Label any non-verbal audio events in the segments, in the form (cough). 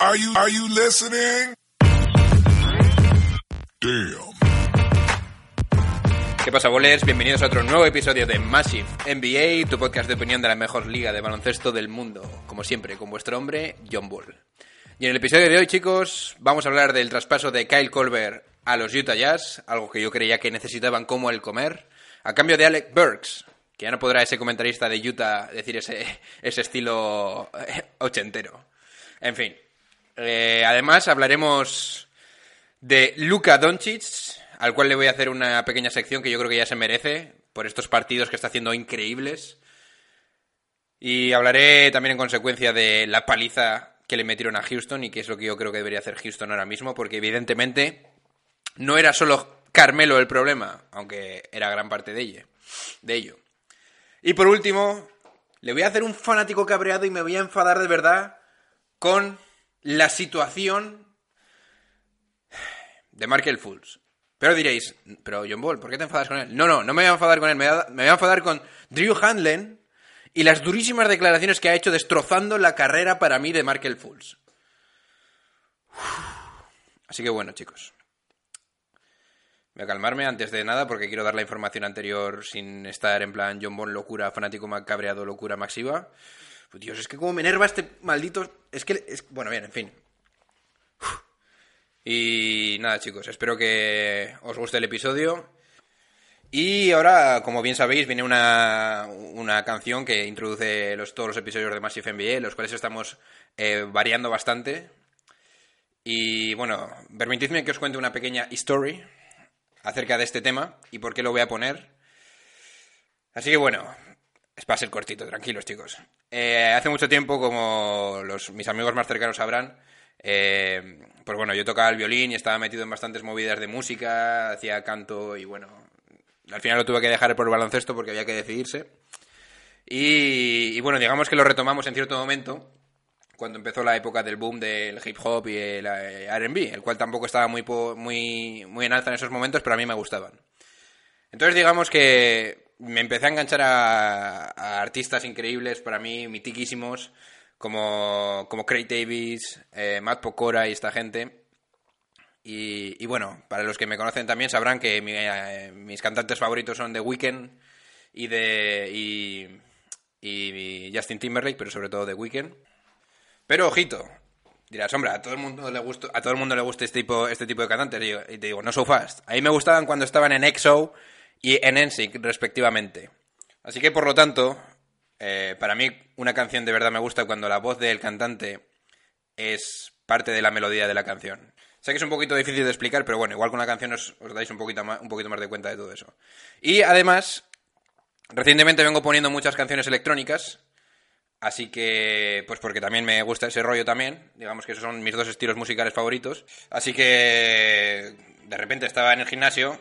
Are you are you listening? Damn. ¿Qué pasa, bolers? Bienvenidos a otro nuevo episodio de Massive NBA, tu podcast de opinión de la mejor liga de baloncesto del mundo. Como siempre, con vuestro hombre, John Bull. Y en el episodio de hoy, chicos, vamos a hablar del traspaso de Kyle Colbert a los Utah Jazz, algo que yo creía que necesitaban como el comer, a cambio de Alec Burks, que ya no podrá ese comentarista de Utah decir ese, ese estilo eh, ochentero. En fin. Eh, además, hablaremos de Luka Doncic, al cual le voy a hacer una pequeña sección que yo creo que ya se merece por estos partidos que está haciendo increíbles. Y hablaré también en consecuencia de la paliza que le metieron a Houston y que es lo que yo creo que debería hacer Houston ahora mismo, porque evidentemente no era solo Carmelo el problema, aunque era gran parte de ello. De ello. Y por último, le voy a hacer un fanático cabreado y me voy a enfadar de verdad con la situación de Markel Fultz. Pero diréis, pero John Ball, ¿por qué te enfadas con él? No, no, no me voy a enfadar con él, me voy a, enfadar con Drew Hanlen y las durísimas declaraciones que ha hecho destrozando la carrera para mí de Markel Fultz. Así que bueno, chicos. Voy a calmarme antes de nada porque quiero dar la información anterior sin estar en plan John Bond locura, fanático cabreado, locura masiva. Pues Dios, es que como me enerva este maldito... Es que... Es... Bueno, bien, en fin. Y nada, chicos, espero que os guste el episodio. Y ahora, como bien sabéis, viene una, una canción que introduce los, todos los episodios de Massive NBA, los cuales estamos eh, variando bastante. Y bueno, permitidme que os cuente una pequeña story acerca de este tema y por qué lo voy a poner. Así que bueno, es para ser cortito, tranquilos chicos. Eh, hace mucho tiempo, como los, mis amigos más cercanos sabrán, eh, pues bueno, yo tocaba el violín y estaba metido en bastantes movidas de música, hacía canto y bueno, al final lo tuve que dejar por el baloncesto porque había que decidirse. Y, bueno, digamos que lo retomamos en cierto momento, cuando empezó la época del boom del hip hop y el RB, el cual tampoco estaba muy, muy, muy en alza en esos momentos, pero a mí me gustaban. Entonces digamos que me empecé a enganchar a, a artistas increíbles, para mí, mitiquísimos, como, como Craig Davis, eh, Matt Pokora y esta gente. Y, y, bueno, para los que me conocen también sabrán que mi, eh, mis cantantes favoritos son The Weeknd y de y, y, Justin Timberlake, pero sobre todo The Weeknd. Pero ojito, dirás, hombre, a todo el mundo le gusta, a todo el mundo le gusta este tipo, este tipo de cantantes. Y te digo, no so fast. A mí me gustaban cuando estaban en EXO y en NSYNC, respectivamente. Así que por lo tanto, eh, para mí una canción de verdad me gusta cuando la voz del cantante es parte de la melodía de la canción. Sé que es un poquito difícil de explicar, pero bueno, igual con la canción os, os dais un poquito, más, un poquito más de cuenta de todo eso. Y además, recientemente vengo poniendo muchas canciones electrónicas, así que, pues porque también me gusta ese rollo también, digamos que esos son mis dos estilos musicales favoritos. Así que, de repente estaba en el gimnasio,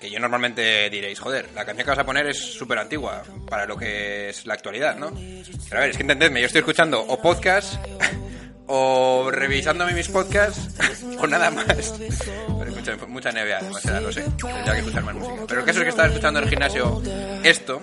que yo normalmente diréis, joder, la canción que vas a poner es súper antigua para lo que es la actualidad, ¿no? Pero a ver, es que entendedme, yo estoy escuchando o podcast (laughs) o revisándome mis podcasts (laughs) o nada más. Pero escucha, mucha nevea, demasiada, lo sé. Pero el caso es que estaba escuchando en el gimnasio esto.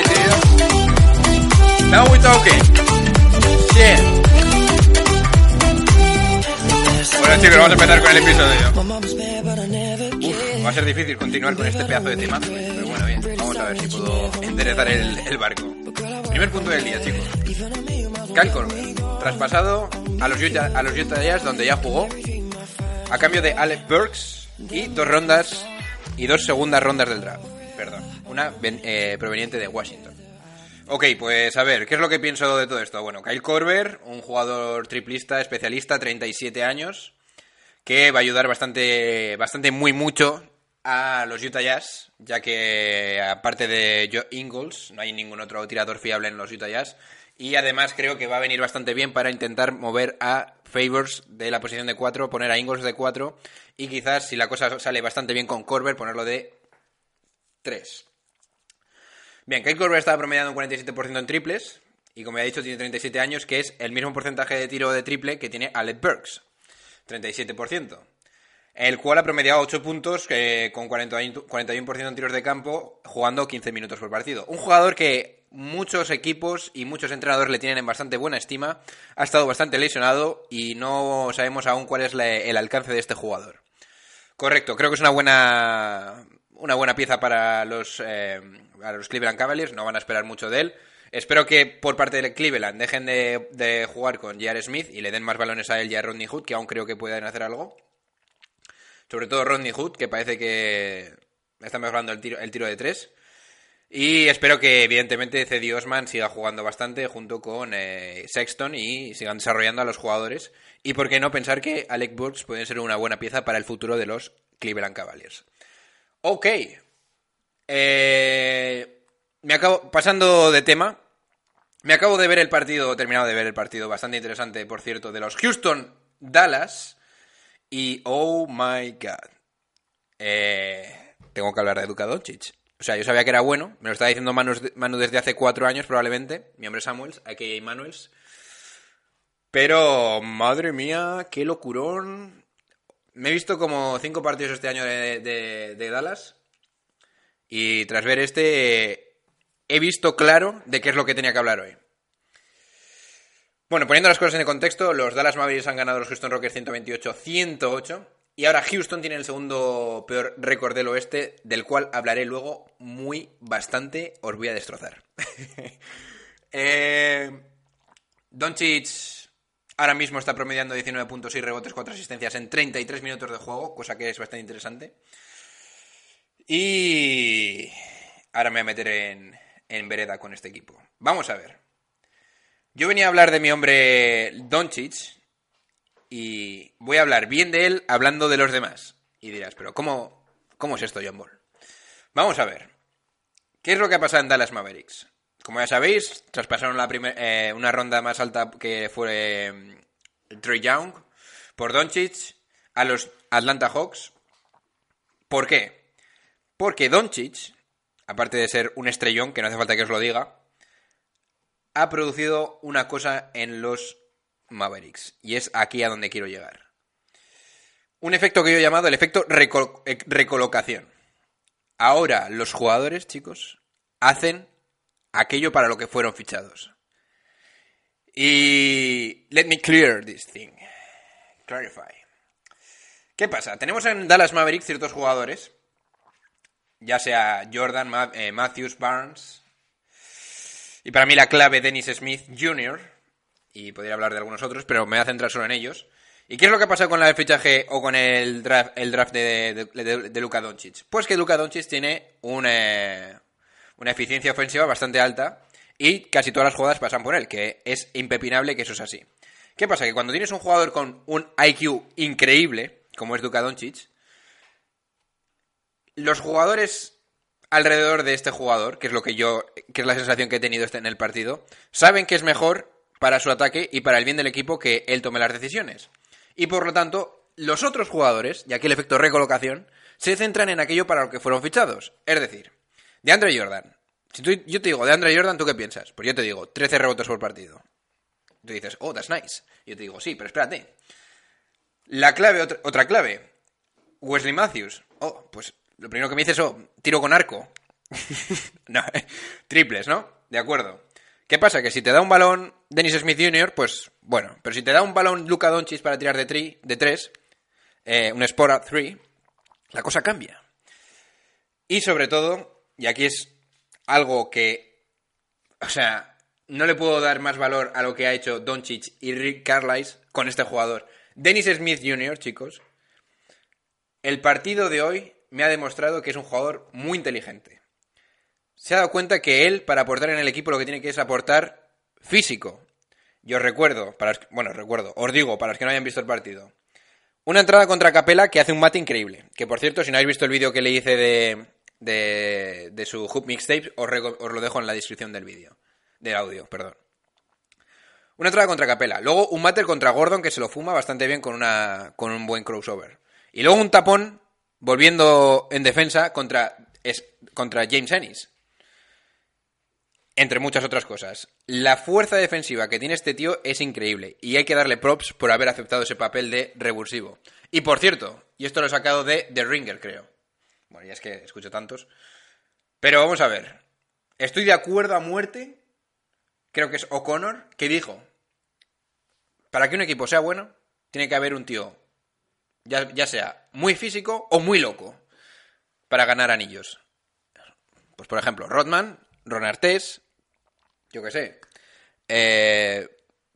Now we're talking. Shit. Bueno chicos, vamos a empezar con el episodio. Uf, va a ser difícil continuar con este pedazo de tema, pero bueno, bien, vamos a ver si puedo enderezar el, barco. Primer punto del día, chicos. Kyle traspasado a los Utah, a los Utah Jazz, donde ya jugó, a cambio de Alex Burks y dos rondas y dos segundas rondas del draft. Perdón, una eh, proveniente de Washington. Ok, pues a ver, ¿qué es lo que pienso de todo esto? Bueno, Kyle Korver, un jugador triplista, especialista, 37 años, que va a ayudar bastante, bastante muy mucho a los Utah Jazz, ya que aparte de Joe Ingles, no hay ningún otro tirador fiable en los Utah Jazz, y además creo que va a venir bastante bien para intentar mover a Favors de la posición de 4, poner a Ingles de 4, y quizás si la cosa sale bastante bien con Korver, ponerlo de 3. Bien, Kyle Korver estaba promediando un 47% en triples, y como ya he dicho, tiene 37 años, que es el mismo porcentaje de tiro de triple que tiene Alec Burks, 37%. El cual ha promediado 8 puntos eh, con 41%, 41% en tiros de campo, jugando 15 minutos por partido. Un jugador que muchos equipos y muchos entrenadores le tienen en bastante buena estima. Ha estado bastante lesionado y no sabemos aún cuál es el alcance de este jugador. Correcto, creo que es una buena una buena pieza para los, eh, para los Cleveland Cavaliers, no van a esperar mucho de él. Espero que por parte de Cleveland dejen de, jugar con J.R. Smith y le den más balones a él y a Rodney Hood, que aún creo que pueden hacer algo. Sobre todo Rodney Hood, que parece que está mejorando el tiro, el tiro de tres. Y espero que, evidentemente, Cedi Osman siga jugando bastante junto con eh, Sexton y sigan desarrollando a los jugadores. Y por qué no pensar que Alec Burks puede ser una buena pieza para el futuro de los Cleveland Cavaliers. Ok. Eh, me acabo. Pasando de tema. Me acabo de ver el partido, terminado de ver el partido, bastante interesante, por cierto, de los Houston Dallas. Y oh my god. Eh, tengo que hablar de Luka Doncic. O sea, yo sabía que era bueno, me lo estaba diciendo Manu, desde hace cuatro años probablemente, mi hombre Samuels, aquí Manuels. Pero, madre mía, qué locurón. Me he visto como cinco partidos este año de Dallas. Y tras ver este, he visto claro de qué es lo que tenía que hablar hoy. Bueno, poniendo las cosas en el contexto, los Dallas Mavericks han ganado los Houston Rockets 128-108. Y ahora Houston tiene el segundo peor récord del oeste, del cual hablaré luego muy bastante. Os voy a destrozar. (laughs) eh, Doncic ahora mismo está promediando 19 puntos y rebotes, 4 asistencias en 33 minutos de juego, cosa que es bastante interesante. Y ahora me voy a meter en, en vereda con este equipo. Vamos a ver. Yo venía a hablar de mi hombre Doncic y voy a hablar bien de él hablando de los demás. Y dirás, pero ¿cómo, cómo es esto, John Ball? Vamos a ver. ¿Qué es lo que ha pasado en Dallas Mavericks? Como ya sabéis, traspasaron la primer- eh, una ronda más alta que fue eh, Trey Young por Doncic a los Atlanta Hawks. ¿Por qué? Porque Doncic, aparte de ser un estrellón, que no hace falta que os lo diga, ha producido una cosa en los Mavericks. Y es aquí a donde quiero llegar. Un efecto que yo he llamado el efecto eh, recolocación. Ahora los jugadores, chicos, hacen aquello para lo que fueron fichados. Y let me clear this thing. Clarify. ¿Qué pasa? Tenemos en Dallas Mavericks ciertos jugadores, ya sea Jordan, eh, Matthews, Barnes, y para mí la clave Dennis Smith Jr., y podría hablar de algunos otros, pero me voy a centrar solo en ellos. ¿Y qué es lo que ha pasado con el fichaje o con el draft, el draft de, de, de- de Luka Doncic? Pues que Luka Doncic tiene un, eh, una eficiencia ofensiva bastante alta y casi todas las jugadas pasan por él, que es impepinable que eso es así. ¿Qué pasa? Que cuando tienes un jugador con un IQ increíble, como es Luka Doncic, los jugadores alrededor de este jugador, que es lo que yo, que es la sensación que he tenido este en el partido, saben que es mejor para su ataque y para el bien del equipo que él tome las decisiones. Y por lo tanto, los otros jugadores, y aquí el efecto recolocación, se centran en aquello para lo que fueron fichados. Es decir, de Andre Jordan. Si tú- yo te digo, de Andre Jordan, ¿tú qué piensas? Pues yo te digo, 13 rebotes por partido. Tú dices, oh, that's nice. Yo te digo, sí, pero espérate. La clave, otra, otra clave. Wesley Matthews. Oh, pues lo primero que me dices, oh, tiro con arco. (laughs) no, triples, ¿no? De acuerdo. ¿Qué pasa? Que si te da un balón Dennis Smith Jr., pues bueno, pero si te da un balón Luka Doncic para tirar de, tri, de tres, eh, un Spora 3, la cosa cambia. Y sobre todo, y aquí es algo que, o sea, no le puedo dar más valor a lo que ha hecho Doncic y Rick Carlisle con este jugador. Dennis Smith Jr., chicos, el partido de hoy me ha demostrado que es un jugador muy inteligente. Se ha dado cuenta que él, para aportar en el equipo, lo que tiene que es aportar físico. Yo recuerdo, para bueno, recuerdo, os digo, para los que no hayan visto el partido. Una entrada contra Capela que hace un mate increíble. Que por cierto, si no habéis visto el vídeo que le hice de, de, su Hoop Mixtape, os, os, lo dejo en la descripción del vídeo. Del audio, perdón. Una entrada contra Capela. Luego un mate contra Gordon que se lo fuma bastante bien con, una, con un buen crossover. Y luego un tapón volviendo en defensa contra, contra James Ennis. Entre muchas otras cosas. La fuerza defensiva que tiene este tío es increíble y hay que darle props por haber aceptado ese papel de revulsivo. Y por cierto, y esto lo he sacado de The Ringer, creo. Bueno, ya es que escucho tantos. Pero vamos a ver. Estoy de acuerdo a muerte, creo que es O'Connor, que dijo, para que un equipo sea bueno, tiene que haber un tío, ya, ya sea muy físico o muy loco, para ganar anillos. Pues por ejemplo, Rodman Ron Artés, yo qué sé. Eh,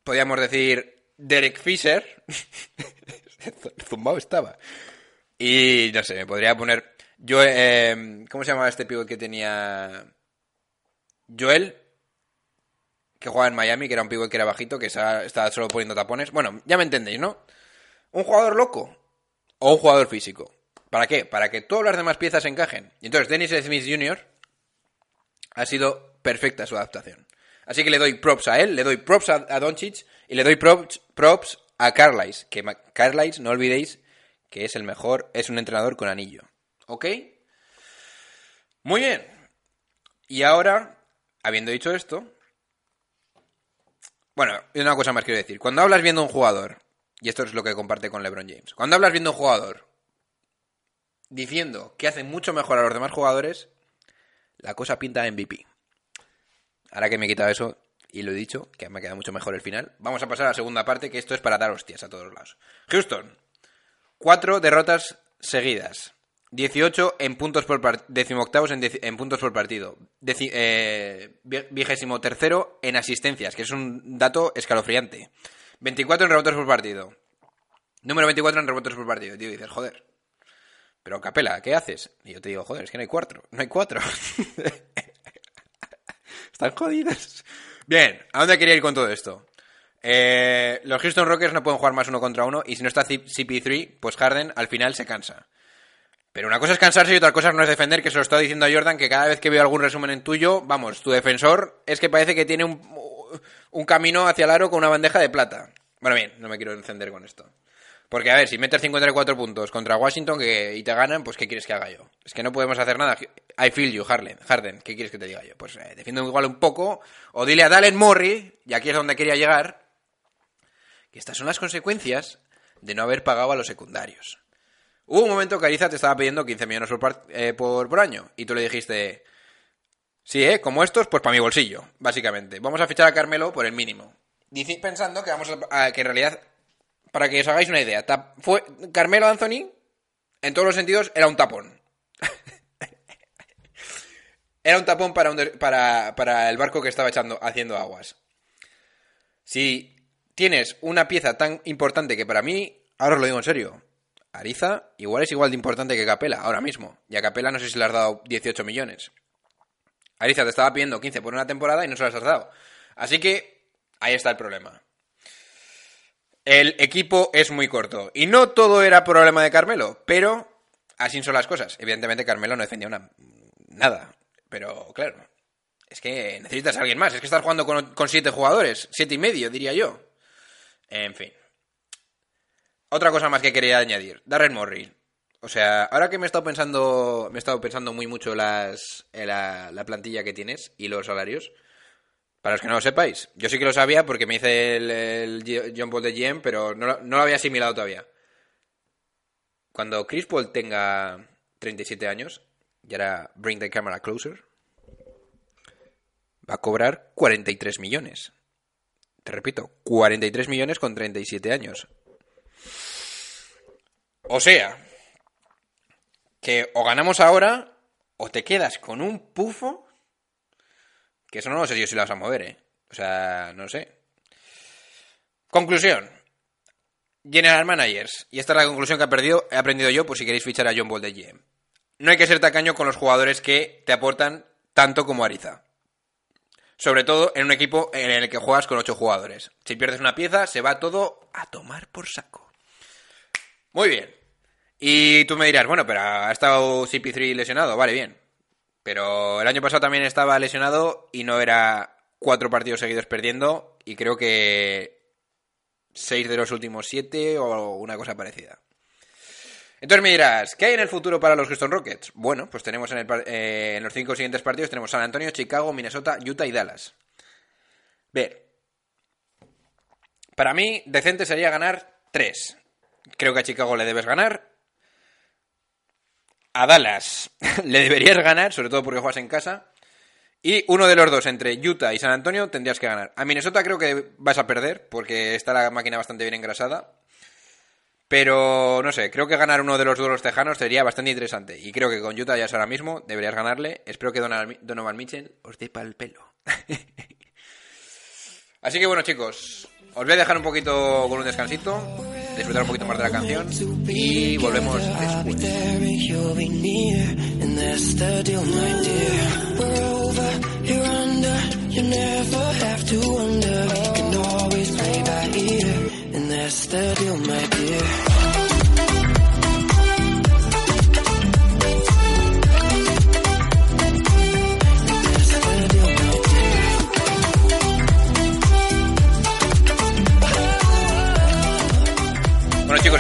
podríamos decir Derek Fisher. (laughs) Zumbao estaba. Y no sé, me podría poner. Yo, eh, ¿Cómo se llamaba este pivo que tenía. Joel? Que jugaba en Miami, que era un pivo que era bajito, que estaba solo poniendo tapones. Bueno, ya me entendéis, ¿no? Un jugador loco o un jugador físico. ¿Para qué? Para que todas las demás piezas encajen. Y entonces Dennis Smith Jr ha sido perfecta su adaptación. Así que le doy props a él, le doy props a, Doncic y le doy props, props a Carlisle. Que Carlisle, no olvidéis que es el mejor, es un entrenador con anillo. ¿Ok? Muy bien. Y ahora, habiendo dicho esto, bueno, una cosa más quiero decir. Cuando hablas viendo un jugador, y esto es lo que comparte con LeBron James, cuando hablas viendo un jugador diciendo que hace mucho mejor a los demás jugadores, la cosa pinta MVP. Ahora que me he quitado eso y lo he dicho, que me ha quedado mucho mejor el final, vamos a pasar a la segunda parte, que esto es para dar hostias a todos lados. Houston, cuatro derrotas seguidas. 18 en puntos por partido, decimoctavos en, en, puntos por partido, eh, vigésimo tercero en asistencias, que es un dato escalofriante. 24 en rebotes por partido. Número 24 en rebotes por partido. Tío, dices, joder, pero Capela, ¿qué haces? Y yo te digo, joder, es que no hay cuatro. No hay cuatro. (laughs) Están jodidos. Bien, ¿a dónde quería ir con todo esto? Eh, los Houston Rockers no pueden jugar más uno contra uno y si no está CP3, pues Harden al final se cansa. Pero una cosa es cansarse y otra cosa no es defender, que se lo estaba diciendo a Jordan, que cada vez que veo algún resumen en tuyo, vamos, tu defensor es que parece que tiene un, un camino hacia el aro con una bandeja de plata. Bueno, bien, no me quiero encender con esto. Porque, a ver, si metes 54 puntos contra Washington y te ganan, pues ¿qué quieres que haga yo? Es que no podemos hacer nada. I feel you, Harden. Harden, ¿qué quieres que te diga yo? Pues eh, defiendo igual un poco. O dile a Dalen Morri, y aquí es donde quería llegar, que estas son las consecuencias de no haber pagado a los secundarios. Hubo un momento que Ariza te estaba pidiendo 15 millones eh, por, por, año, y tú le dijiste, sí, ¿eh? Como estos, pues para mi bolsillo, básicamente. Vamos a fichar a Carmelo por el mínimo. Pensando que, vamos a, que en realidad para que os hagáis una idea, fue Carmelo Anthony, en todos los sentidos, era un tapón. (laughs) era un tapón para, para, el barco que estaba echando, haciendo aguas. Si tienes una pieza tan importante que para mí, ahora os lo digo en serio, Ariza igual es igual de importante que Capela, ahora mismo. Y a Capela no sé si le has dado 18 millones. Ariza te estaba pidiendo 15 por una temporada y no se las has dado. Así que ahí está el problema. El equipo es muy corto. Y no todo era problema de Carmelo, pero así son las cosas. Evidentemente Carmelo no defendía nada. Pero claro, es que necesitas a alguien más. Es que estás jugando con, siete jugadores. Siete y medio, diría yo. En fin. Otra cosa más que quería añadir. Darren Morri. O sea, ahora que me he estado pensando, me he estado pensando muy mucho las, la, la plantilla que tienes y los salarios. Para los que no lo sepáis, yo sí que lo sabía porque me hice el, John Paul de GM, pero no, lo había asimilado todavía. Cuando Chris Paul tenga 37 años, y ahora Bring the Camera Closer, va a cobrar 43 millones. Te repito, 43 millones con 37 años. O sea, que o ganamos ahora o te quedas con un pufo que eso no lo sé yo si lo vas a mover, ¿eh? O sea, no sé. Conclusión. General Managers. Y esta es la conclusión que he, perdido, he aprendido yo por si queréis fichar a John Ball de GM. No hay que ser tacaño con los jugadores que te aportan tanto como Ariza. Sobre todo en un equipo en el que juegas con ocho jugadores. Si pierdes una pieza, se va todo a tomar por saco. Muy bien. Y tú me dirás, bueno, pero ha estado CP3 lesionado, vale, bien. Pero el año pasado también estaba lesionado y no era cuatro partidos seguidos perdiendo y creo que seis de los últimos siete o una cosa parecida. Entonces me dirás, ¿qué hay en el futuro para los Houston Rockets? Bueno, pues tenemos en, eh, los cinco siguientes partidos tenemos San Antonio, Chicago, Minnesota, Utah y Dallas. Ver. Para mí, decente sería ganar tres. Creo que a Chicago le debes ganar. A Dallas (laughs) le deberías ganar, sobre todo porque juegas en casa. Y uno de los dos, entre Utah y San Antonio, tendrías que ganar. A Minnesota creo que vas a perder, porque está la máquina bastante bien engrasada. Pero no sé, creo que ganar uno de los duelos tejanos sería bastante interesante. Y creo que con Utah ya es ahora mismo, deberías ganarle. Espero que Donovan Mitchell os dé el pelo. (laughs) Así que bueno, chicos, os voy a dejar un poquito con un descansito, disfrutar un poquito más de la canción. Y volvemos después.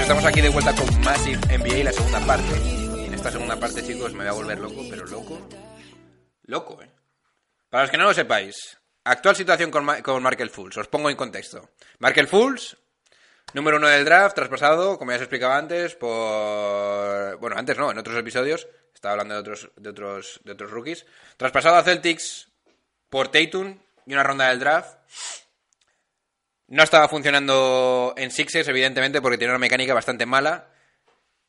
Estamos aquí de vuelta con Massive NBA, la segunda parte. Y en esta segunda parte, chicos, me voy a volver loco, pero loco. Loco, ¿eh? Para los que no lo sepáis, actual situación con, con Markel Fools, os pongo en contexto. Markel Fools, número uno del draft, traspasado, como ya os explicaba antes, por... Bueno, antes no, en otros episodios, estaba hablando de otros, de otros, de otros rookies. Traspasado a Celtics por Tatum y una ronda del draft. No estaba funcionando en Sixers, evidentemente, porque tiene una mecánica bastante mala.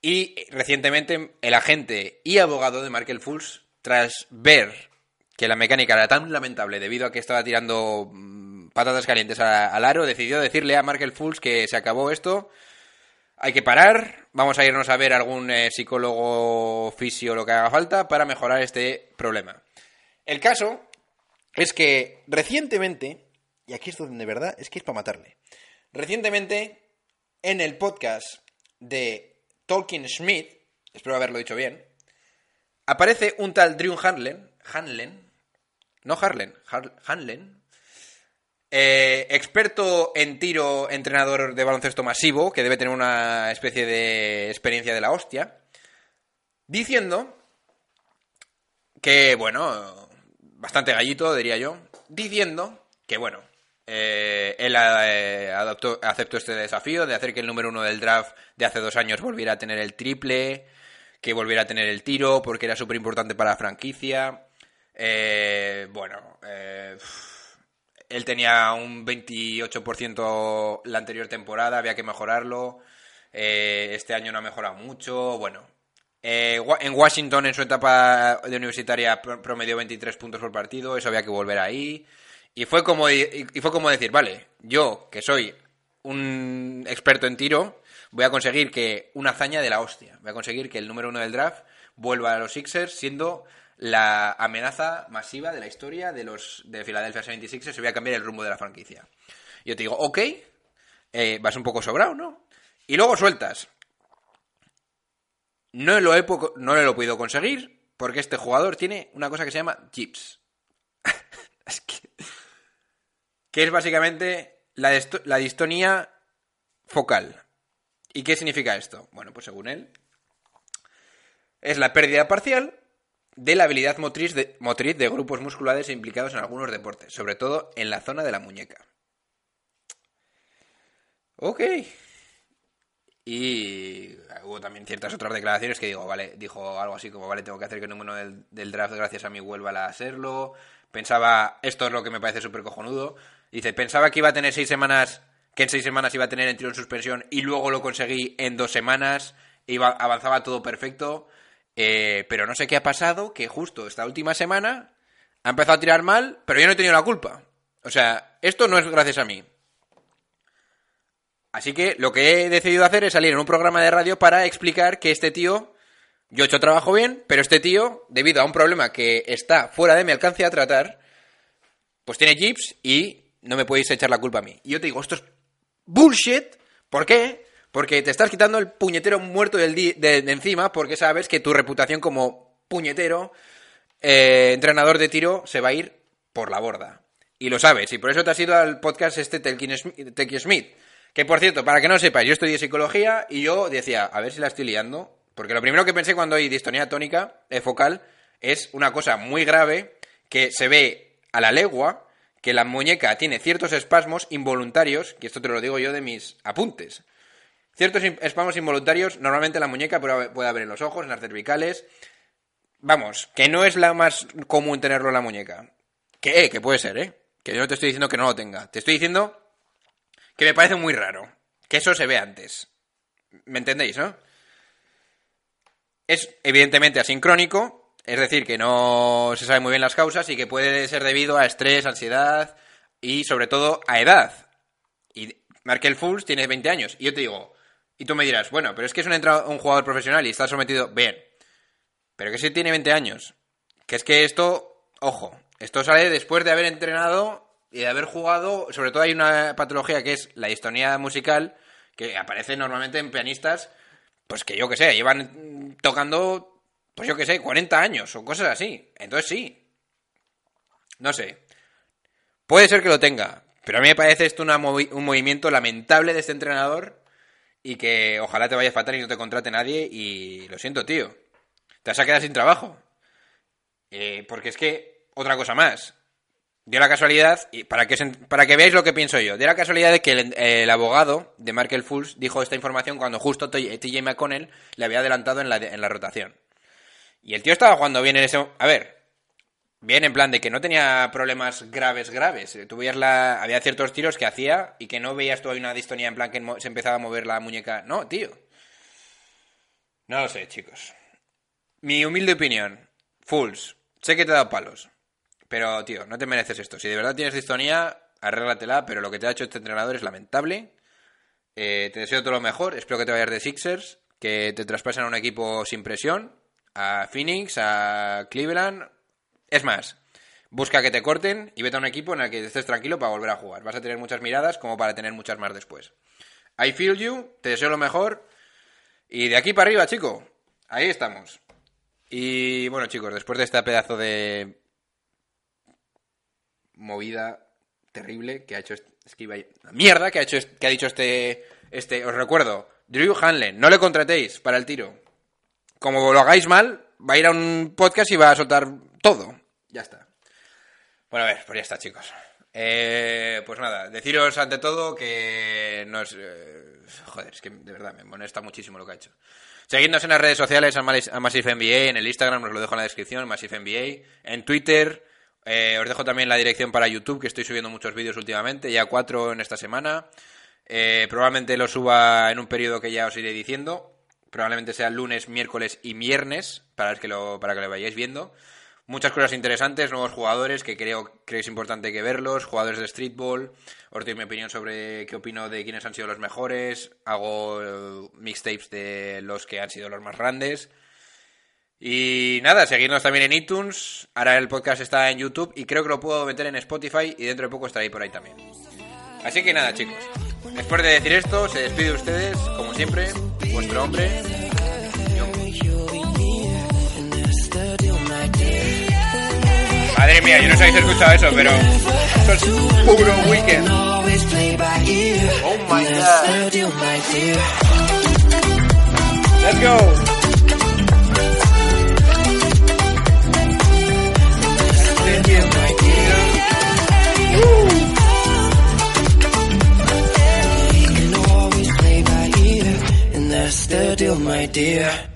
Y recientemente el agente y abogado de Markel Fools, tras ver que la mecánica era tan lamentable debido a que estaba tirando mm, patatas calientes al aro, decidió decirle a Markel Fools que se acabó esto, hay que parar, vamos a irnos a ver algún eh, psicólogo fisio lo que haga falta para mejorar este problema. El caso es que recientemente, y aquí es donde de verdad es que es para matarle, recientemente en el podcast de Tolkien Smith, espero haberlo dicho bien, aparece un tal Drew Hanlen, Hanlen, no Harlen, Hanlen, eh, experto en tiro, entrenador de baloncesto masivo, que debe tener una especie de experiencia de la hostia, diciendo que, bueno, bastante gallito, diría yo, diciendo que, bueno, eh, él eh, aceptó este desafío de hacer que el número uno del draft de hace dos años volviera a tener el triple, que volviera a tener el tiro, porque era súper importante para la franquicia. Eh, bueno, eh, él tenía un 28% la anterior temporada, había que mejorarlo. Eh, este año no ha mejorado mucho. Bueno, en Washington en su etapa de universitaria promedió 23 puntos por partido, eso había que volver ahí. Y fue como, y fue como decir, vale, yo que soy un experto en tiro, voy a conseguir que una hazaña de la hostia. Voy a conseguir que el número uno del draft vuelva a los Sixers siendo la amenaza masiva de la historia de los de Philadelphia 76ers se voy a cambiar el rumbo de la franquicia. Yo te digo, ok, eh, vas un poco sobrado, ¿no? Y luego sueltas. No lo, he no lo he podido conseguir porque este jugador tiene una cosa que se llama chips. (laughs) es que, que es básicamente la, la distonía focal. ¿Y qué significa esto? Bueno, pues según él, es la pérdida parcial de la habilidad motriz de, motriz de grupos musculares implicados en algunos deportes, sobre todo en la zona de la muñeca. Ok. Y hubo también ciertas otras declaraciones que digo, vale, dijo algo así como, vale, tengo que hacer que el número del, del draft gracias a mí vuelva a hacerlo. Pensaba, esto es lo que me parece súper cojonudo. Dice, pensaba que iba a tener seis semanas, que en seis semanas iba a tener el tiro en suspensión y luego lo conseguí en dos semanas. Iba, avanzaba todo perfecto. Eh, pero no sé qué ha pasado, que justo esta última semana ha empezado a tirar mal, pero yo no he tenido la culpa. O sea, esto no es gracias a mí. Así que lo que he decidido hacer es salir en un programa de radio para explicar que este tío, yo he hecho trabajo bien, pero este tío, debido a un problema que está fuera de mi alcance a tratar, pues tiene chips y no me podéis echar la culpa a mí. Y yo te digo, esto es bullshit. ¿Por qué? Porque te estás quitando el puñetero muerto de, encima porque sabes que tu reputación como puñetero eh, entrenador de tiro se va a ir por la borda. Y lo sabes. Y por eso te has ido al podcast este Telkin Smith. Que por cierto, para que no lo sepáis, yo estudié psicología y yo decía, a ver si la estoy liando. Porque lo primero que pensé cuando hay distonía tónica eh, focal es una cosa muy grave que se ve a la legua que la muñeca tiene ciertos espasmos involuntarios, que esto te lo digo yo de mis apuntes. Ciertos espasmos involuntarios, normalmente la muñeca puede puede haber en los ojos, en las cervicales. Vamos, que no es la más común tenerlo en la muñeca. Que, eh, que puede ser, ¿eh? Que yo no te estoy diciendo que no lo tenga. Te estoy diciendo que me parece muy raro. Que eso se ve antes. ¿Me entendéis, no? Es evidentemente asincrónico, es decir, que no se sabe muy bien las causas y que puede ser debido a estrés, ansiedad y sobre todo a edad. Y Markel Fultz tiene 20 años. Y yo te digo, y tú me dirás, bueno, pero es que es un, un jugador profesional y está sometido. Bien. Pero que si tiene 20 años. Que es que esto, ojo, esto sale después de haber entrenado y de haber jugado. Sobre todo hay una patología que es la distonía musical, que aparece normalmente en pianistas, pues que yo que sé, llevan tocando, pues yo que sé, 40 años o cosas así. Entonces sí. No sé. Puede ser que lo tenga, pero a mí me parece esto una un movimiento lamentable de este entrenador y que ojalá te vaya fatal y no te contrate nadie y lo siento, tío. Te vas a quedar sin trabajo. Eh, porque es que, otra cosa más. Dio la casualidad, y para que, para que veáis lo que pienso yo, dio la casualidad de que el, abogado de Markel Fultz dijo esta información cuando justo TJ McConnell le había adelantado en la, en la rotación. Y el tío estaba jugando bien en ese... A ver, bien en plan de que no tenía problemas graves, graves. Eh, Tú veías la... Había ciertos tiros que hacía y que no veías tú una distonía en plan que se empezaba a mover la muñeca. No, tío. No lo sé, chicos. Mi humilde opinión. Fools. Sé que te he dado palos. Pero, tío, no te mereces esto. Si de verdad tienes distonía, arréglatela, pero lo que te ha hecho este entrenador es lamentable. Eh, te deseo todo lo mejor. Espero que te vayas de Sixers, que te traspasen a un equipo sin presión, a Phoenix, a Cleveland. Es más, busca que te corten y vete a un equipo en el que estés tranquilo para volver a jugar. Vas a tener muchas miradas como para tener muchas más después. I feel you, te deseo lo mejor. Y de aquí para arriba, chico. Ahí estamos. Y bueno, chicos, después de este pedazo de movida terrible que ha hecho este, es que iba a- la mierda que ha hecho que ha dicho este este os recuerdo Drew Hanlen no le contratéis para el tiro. Como lo hagáis mal va a ir a un podcast y va a soltar todo. Ya está. Bueno a ver pues ya está chicos. Eh, pues nada deciros ante todo que nos eh, joder es que de verdad me molesta muchísimo lo que ha hecho. Seguidnos en las redes sociales a Massive NBA, en el Instagram os lo dejo en la descripción, Massive NBA, en Twitter, eh, os dejo también la dirección para YouTube, que estoy subiendo muchos vídeos últimamente, ya cuatro en esta semana. Eh, probablemente lo suba en un periodo que ya os iré diciendo. Probablemente sea lunes, miércoles y viernes, para que lo, para que lo vayáis viendo. Muchas cosas interesantes, nuevos jugadores que creo, creo es importante que verlos, jugadores de streetball, os doy mi opinión sobre qué opino de quiénes han sido los mejores, hago eh, mixtapes de los que han sido los más grandes. Y nada, seguidnos también en iTunes, ahora el podcast está en YouTube y creo que lo puedo meter en Spotify y dentro de poco estará ahí por ahí también. Así que nada chicos, después de decir esto, se despide de ustedes, como siempre, vuestro hombre. Madre mía, yo no sé si habéis escuchado eso, pero eso es puro weekend. Oh my god. Let's go. My dear.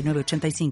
906985.